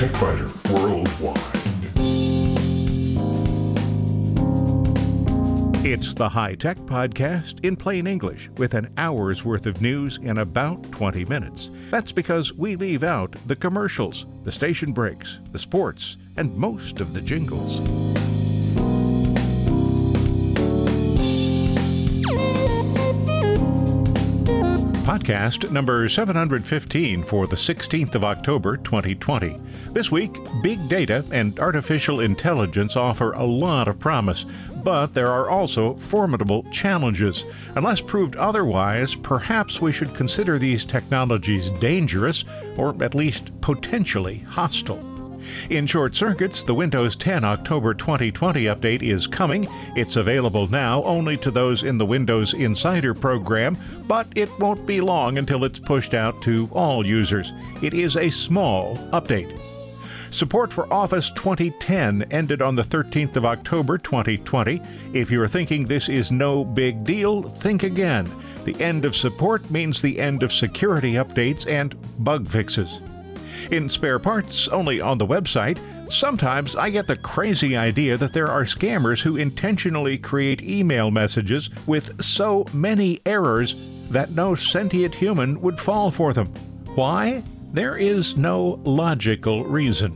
Worldwide. It's the High Tech Podcast in plain English with an hour's worth of news in about 20 minutes. That's because we leave out the commercials, the station breaks, the sports, and most of the jingles. Podcast number 715 for the 16th of October 2020. This week, big data and artificial intelligence offer a lot of promise, but there are also formidable challenges. Unless proved otherwise, perhaps we should consider these technologies dangerous or at least potentially hostile. In short circuits, the Windows 10 October 2020 update is coming. It's available now only to those in the Windows Insider program, but it won't be long until it's pushed out to all users. It is a small update. Support for Office 2010 ended on the 13th of October 2020. If you're thinking this is no big deal, think again. The end of support means the end of security updates and bug fixes. In spare parts, only on the website, sometimes I get the crazy idea that there are scammers who intentionally create email messages with so many errors that no sentient human would fall for them. Why? There is no logical reason.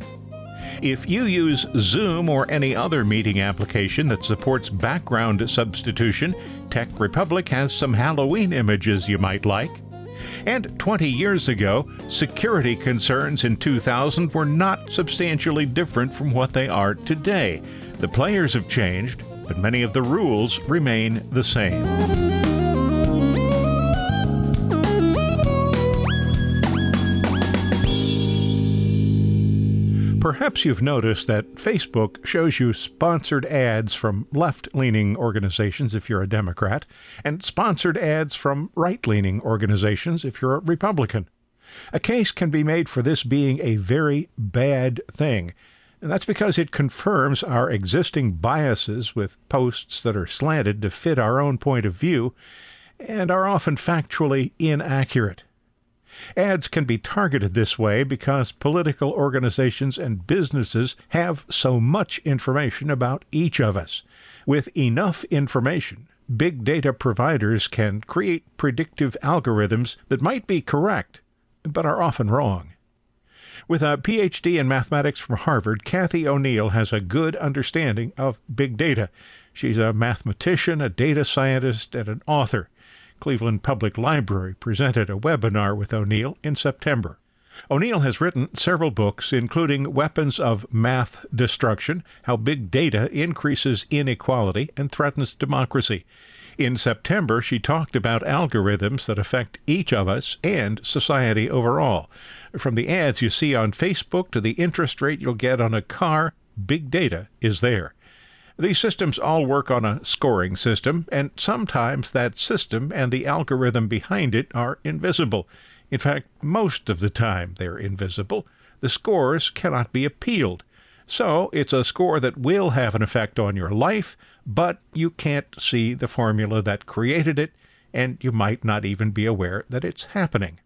If you use Zoom or any other meeting application that supports background substitution, Tech Republic has some Halloween images you might like. And 20 years ago, security concerns in 2000 were not substantially different from what they are today. The players have changed, but many of the rules remain the same. Perhaps you've noticed that Facebook shows you sponsored ads from left leaning organizations if you're a Democrat, and sponsored ads from right leaning organizations if you're a Republican. A case can be made for this being a very bad thing, and that's because it confirms our existing biases with posts that are slanted to fit our own point of view and are often factually inaccurate. Ads can be targeted this way because political organizations and businesses have so much information about each of us. With enough information, big data providers can create predictive algorithms that might be correct, but are often wrong. With a PhD in mathematics from Harvard, Cathy O'Neil has a good understanding of big data. She's a mathematician, a data scientist, and an author. Cleveland Public Library presented a webinar with O'Neil in September. O'Neil has written several books, including Weapons of Math Destruction How Big Data Increases Inequality and Threatens Democracy. In September, she talked about algorithms that affect each of us and society overall. From the ads you see on Facebook to the interest rate you'll get on a car, big data is there. These systems all work on a scoring system, and sometimes that system and the algorithm behind it are invisible. In fact, most of the time they're invisible. The scores cannot be appealed. So it's a score that will have an effect on your life, but you can't see the formula that created it, and you might not even be aware that it's happening.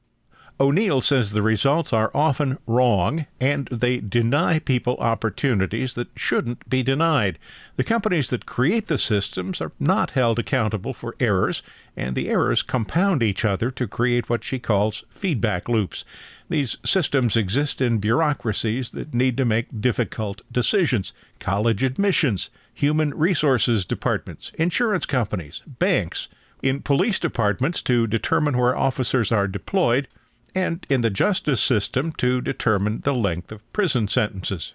O'Neil says the results are often wrong and they deny people opportunities that shouldn't be denied. The companies that create the systems are not held accountable for errors, and the errors compound each other to create what she calls feedback loops. These systems exist in bureaucracies that need to make difficult decisions college admissions, human resources departments, insurance companies, banks, in police departments to determine where officers are deployed and in the justice system to determine the length of prison sentences.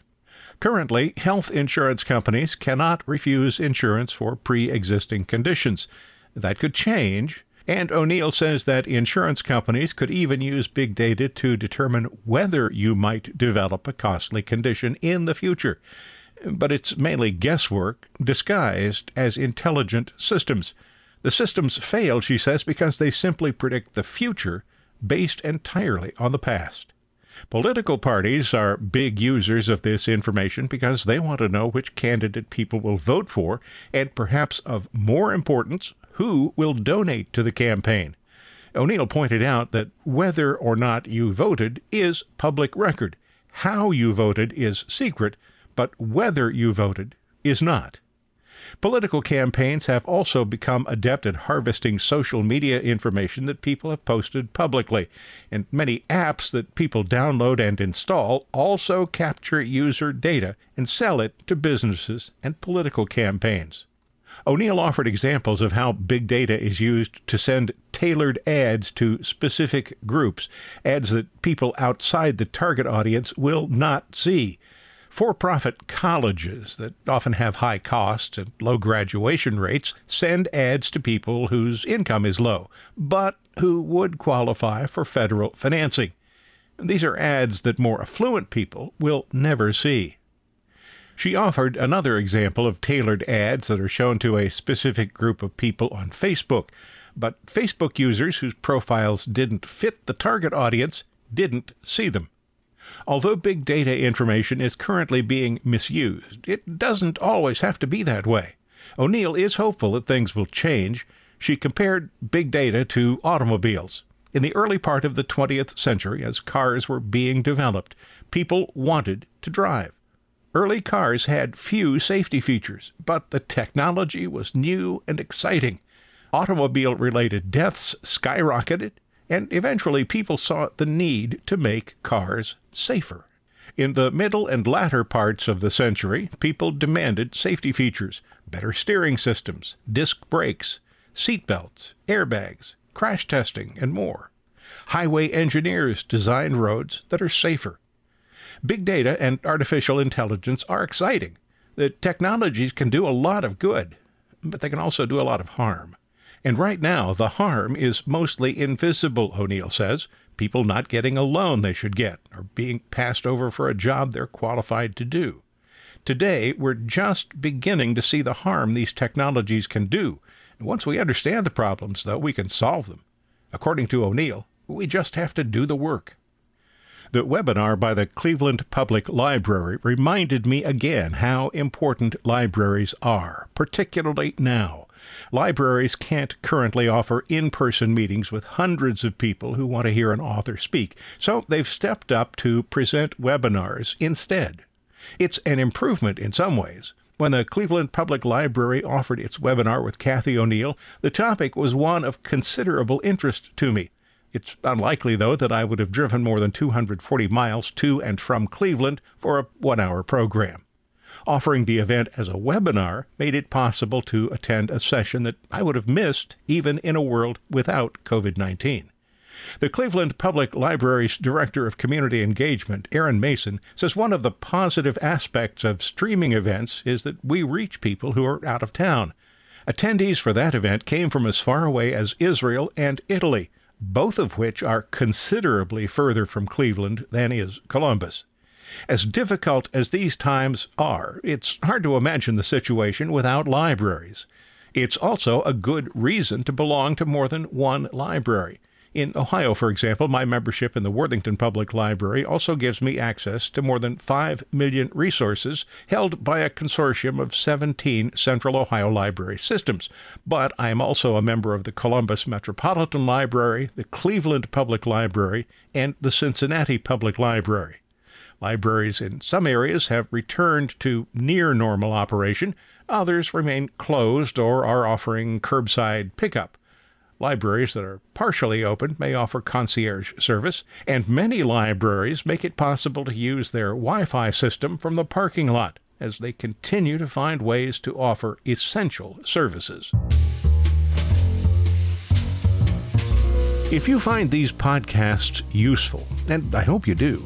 Currently, health insurance companies cannot refuse insurance for pre existing conditions. That could change, and O'Neil says that insurance companies could even use big data to determine whether you might develop a costly condition in the future. But it's mainly guesswork disguised as intelligent systems. The systems fail, she says, because they simply predict the future based entirely on the past. Political parties are big users of this information because they want to know which candidate people will vote for, and perhaps of more importance, who will donate to the campaign. O'Neil pointed out that whether or not you voted is public record. how you voted is secret, but whether you voted is not. Political campaigns have also become adept at harvesting social media information that people have posted publicly, and many apps that people download and install also capture user data and sell it to businesses and political campaigns. O'Neil offered examples of how big data is used to send tailored ads to specific groups, ads that people outside the target audience will not see. For profit colleges that often have high costs and low graduation rates send ads to people whose income is low, but who would qualify for federal financing. These are ads that more affluent people will never see. She offered another example of tailored ads that are shown to a specific group of people on Facebook, but Facebook users whose profiles didn't fit the target audience didn't see them. Although big data information is currently being misused, it doesn't always have to be that way. O'Neil is hopeful that things will change. She compared big data to automobiles. In the early part of the 20th century, as cars were being developed, people wanted to drive. Early cars had few safety features, but the technology was new and exciting. Automobile related deaths skyrocketed, and eventually people saw the need to make cars safer. In the middle and latter parts of the century, people demanded safety features, better steering systems, disc brakes, seat belts, airbags, crash testing, and more. Highway engineers designed roads that are safer. Big data and artificial intelligence are exciting. The technologies can do a lot of good, but they can also do a lot of harm. And right now, the harm is mostly invisible, O'Neil says. People not getting a loan they should get, or being passed over for a job they're qualified to do. Today, we're just beginning to see the harm these technologies can do. And once we understand the problems, though, we can solve them. According to O'Neil, we just have to do the work. The webinar by the Cleveland Public Library reminded me again how important libraries are, particularly now. Libraries can't currently offer in person meetings with hundreds of people who want to hear an author speak, so they've stepped up to present webinars instead. It's an improvement in some ways. When the Cleveland Public Library offered its webinar with Cathy O'Neil, the topic was one of considerable interest to me. It's unlikely, though, that I would have driven more than 240 miles to and from Cleveland for a one hour program. Offering the event as a webinar made it possible to attend a session that I would have missed even in a world without COVID 19. The Cleveland Public Library's Director of Community Engagement, Aaron Mason, says one of the positive aspects of streaming events is that we reach people who are out of town. Attendees for that event came from as far away as Israel and Italy, both of which are considerably further from Cleveland than is Columbus. As difficult as these times are, it's hard to imagine the situation without libraries. It's also a good reason to belong to more than one library. In Ohio, for example, my membership in the Worthington Public Library also gives me access to more than 5 million resources held by a consortium of 17 Central Ohio library systems. But I am also a member of the Columbus Metropolitan Library, the Cleveland Public Library, and the Cincinnati Public Library. Libraries in some areas have returned to near normal operation, others remain closed or are offering curbside pickup. Libraries that are partially open may offer concierge service, and many libraries make it possible to use their Wi Fi system from the parking lot as they continue to find ways to offer essential services. If you find these podcasts useful, and I hope you do,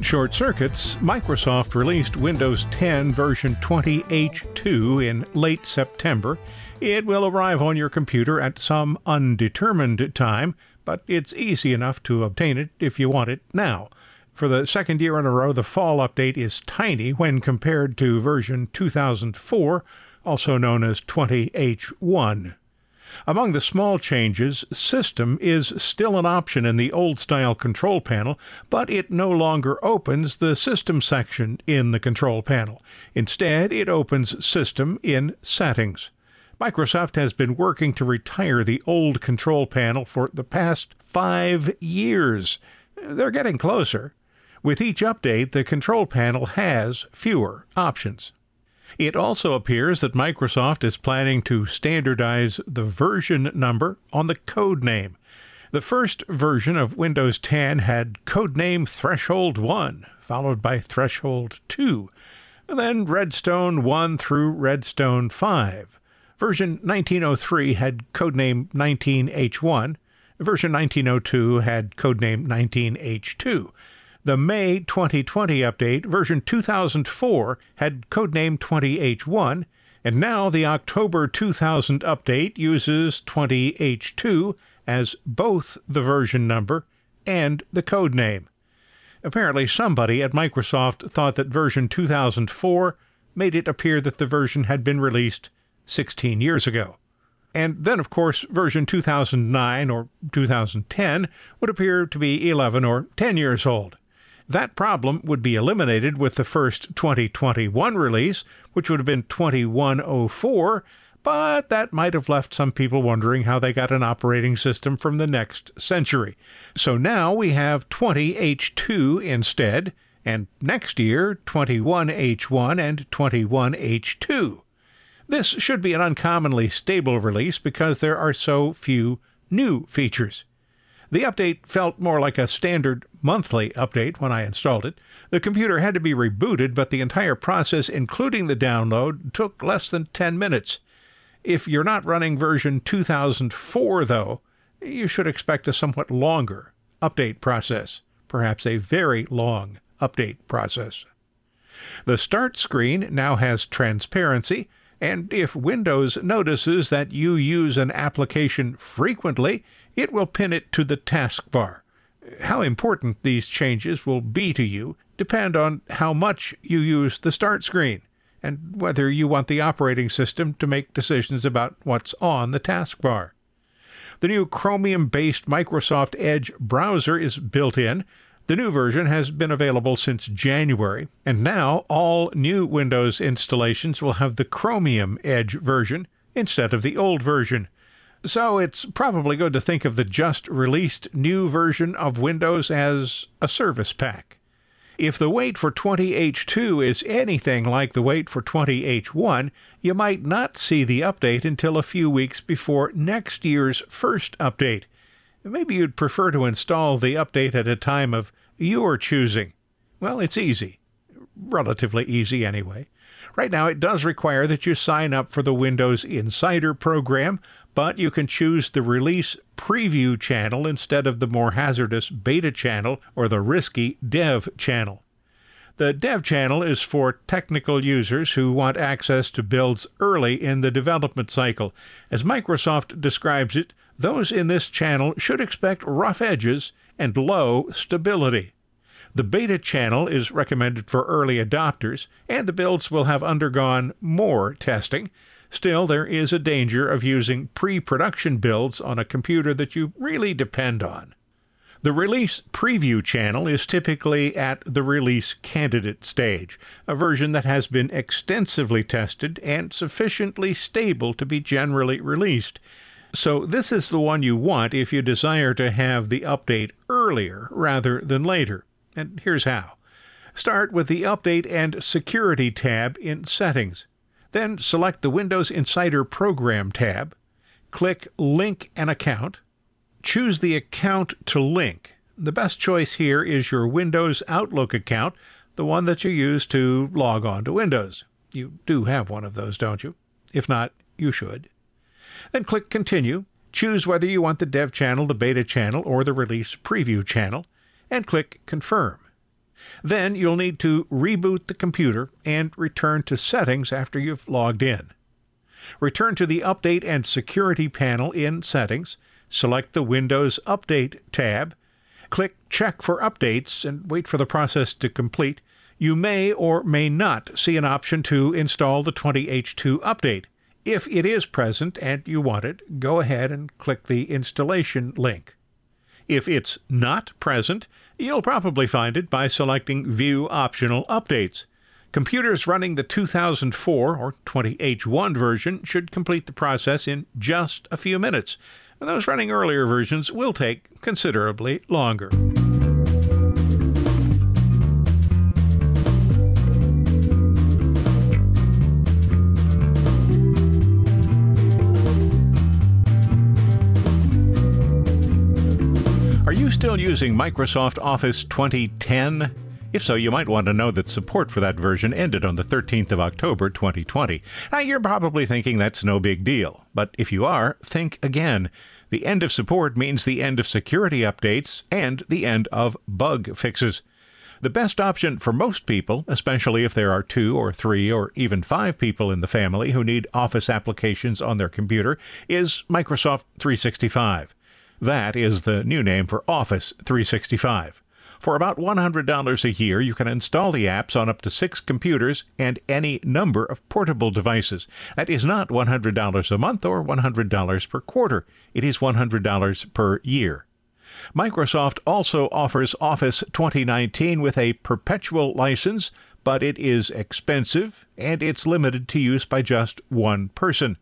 Short circuits, Microsoft released Windows 10 version 20H2 in late September. It will arrive on your computer at some undetermined time, but it's easy enough to obtain it if you want it now. For the second year in a row, the fall update is tiny when compared to version 2004, also known as 20H1. Among the small changes, System is still an option in the old style control panel, but it no longer opens the System section in the control panel. Instead, it opens System in Settings. Microsoft has been working to retire the old control panel for the past five years. They're getting closer. With each update, the control panel has fewer options. It also appears that Microsoft is planning to standardize the version number on the code name. The first version of Windows 10 had codename Threshold 1, followed by Threshold 2, then Redstone 1 through Redstone 5. Version 1903 had codename 19H1. Version 1902 had codename 19H2. The May 2020 update, version 2004, had codename 20H1, and now the October 2000 update uses 20H2 as both the version number and the codename. Apparently, somebody at Microsoft thought that version 2004 made it appear that the version had been released 16 years ago. And then, of course, version 2009 or 2010 would appear to be 11 or 10 years old. That problem would be eliminated with the first 2021 release, which would have been 2104, but that might have left some people wondering how they got an operating system from the next century. So now we have 20H2 instead, and next year 21H1 and 21H2. This should be an uncommonly stable release because there are so few new features. The update felt more like a standard monthly update when I installed it. The computer had to be rebooted, but the entire process, including the download, took less than 10 minutes. If you're not running version 2004, though, you should expect a somewhat longer update process, perhaps a very long update process. The Start screen now has transparency, and if Windows notices that you use an application frequently, it will pin it to the taskbar. How important these changes will be to you depend on how much you use the start screen and whether you want the operating system to make decisions about what's on the taskbar. The new Chromium based Microsoft Edge browser is built in. The new version has been available since January, and now all new Windows installations will have the Chromium Edge version instead of the old version. So it's probably good to think of the just released new version of Windows as a service pack. If the wait for 20H2 is anything like the wait for 20H1, you might not see the update until a few weeks before next year's first update. Maybe you'd prefer to install the update at a time of your choosing. Well, it's easy. Relatively easy, anyway. Right now, it does require that you sign up for the Windows Insider program, but you can choose the release preview channel instead of the more hazardous beta channel or the risky dev channel. The dev channel is for technical users who want access to builds early in the development cycle. As Microsoft describes it, those in this channel should expect rough edges and low stability. The beta channel is recommended for early adopters, and the builds will have undergone more testing. Still, there is a danger of using pre production builds on a computer that you really depend on. The release preview channel is typically at the release candidate stage, a version that has been extensively tested and sufficiently stable to be generally released. So, this is the one you want if you desire to have the update earlier rather than later. And here's how. Start with the Update and Security tab in Settings. Then select the Windows Insider Program tab, click Link an Account, choose the account to link. The best choice here is your Windows Outlook account, the one that you use to log on to Windows. You do have one of those, don't you? If not, you should. Then click Continue, choose whether you want the dev channel, the beta channel, or the release preview channel, and click Confirm. Then you'll need to reboot the computer and return to settings after you've logged in. Return to the Update and Security panel in Settings, select the Windows Update tab, click Check for Updates, and wait for the process to complete. You may or may not see an option to install the 20H2 update. If it is present and you want it, go ahead and click the installation link. If it's not present, you'll probably find it by selecting View Optional Updates. Computers running the 2004 or 20H1 version should complete the process in just a few minutes. And those running earlier versions will take considerably longer. Still using Microsoft Office 2010? If so, you might want to know that support for that version ended on the 13th of October 2020. Now, you're probably thinking that's no big deal, but if you are, think again. The end of support means the end of security updates and the end of bug fixes. The best option for most people, especially if there are two or three or even five people in the family who need Office applications on their computer, is Microsoft 365. That is the new name for Office 365. For about $100 a year, you can install the apps on up to six computers and any number of portable devices. That is not $100 a month or $100 per quarter. It is $100 per year. Microsoft also offers Office 2019 with a perpetual license, but it is expensive and it's limited to use by just one person.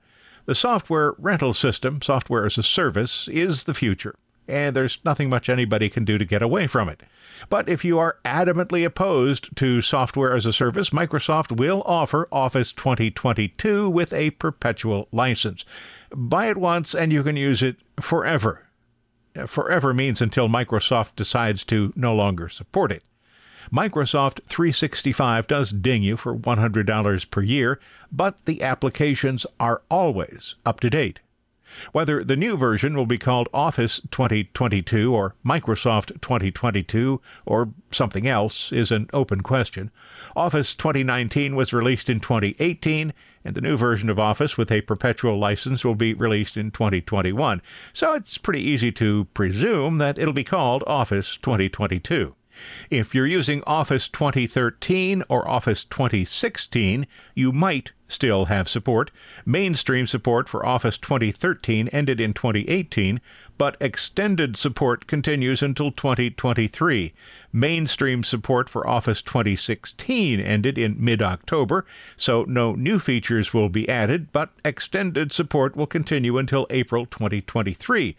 The software rental system, software as a service, is the future, and there's nothing much anybody can do to get away from it. But if you are adamantly opposed to software as a service, Microsoft will offer Office 2022 with a perpetual license. Buy it once and you can use it forever. Forever means until Microsoft decides to no longer support it. Microsoft 365 does ding you for $100 per year, but the applications are always up to date. Whether the new version will be called Office 2022 or Microsoft 2022 or something else is an open question. Office 2019 was released in 2018, and the new version of Office with a perpetual license will be released in 2021. So it's pretty easy to presume that it'll be called Office 2022. If you're using Office 2013 or Office 2016, you might still have support. Mainstream support for Office 2013 ended in 2018, but extended support continues until 2023. Mainstream support for Office 2016 ended in mid October, so no new features will be added, but extended support will continue until April 2023.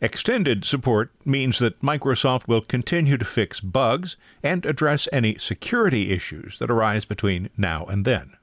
Extended support means that Microsoft will continue to fix bugs and address any security issues that arise between now and then.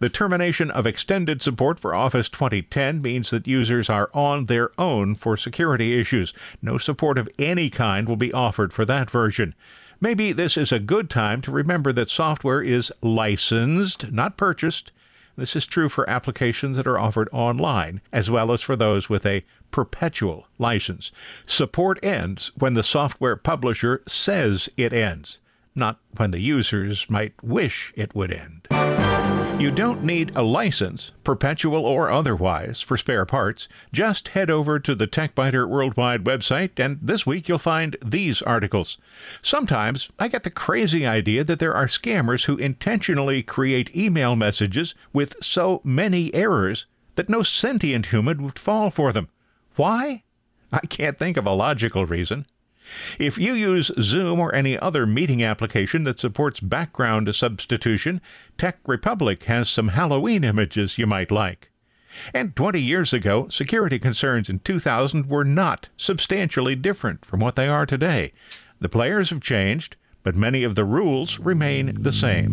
The termination of extended support for Office 2010 means that users are on their own for security issues. No support of any kind will be offered for that version. Maybe this is a good time to remember that software is licensed, not purchased. This is true for applications that are offered online, as well as for those with a perpetual license. Support ends when the software publisher says it ends, not when the users might wish it would end. You don't need a license, perpetual or otherwise, for spare parts. Just head over to the TechByter Worldwide website, and this week you'll find these articles. Sometimes I get the crazy idea that there are scammers who intentionally create email messages with so many errors that no sentient human would fall for them. Why? I can't think of a logical reason. If you use Zoom or any other meeting application that supports background substitution, Tech Republic has some Halloween images you might like. And 20 years ago, security concerns in 2000 were not substantially different from what they are today. The players have changed, but many of the rules remain the same.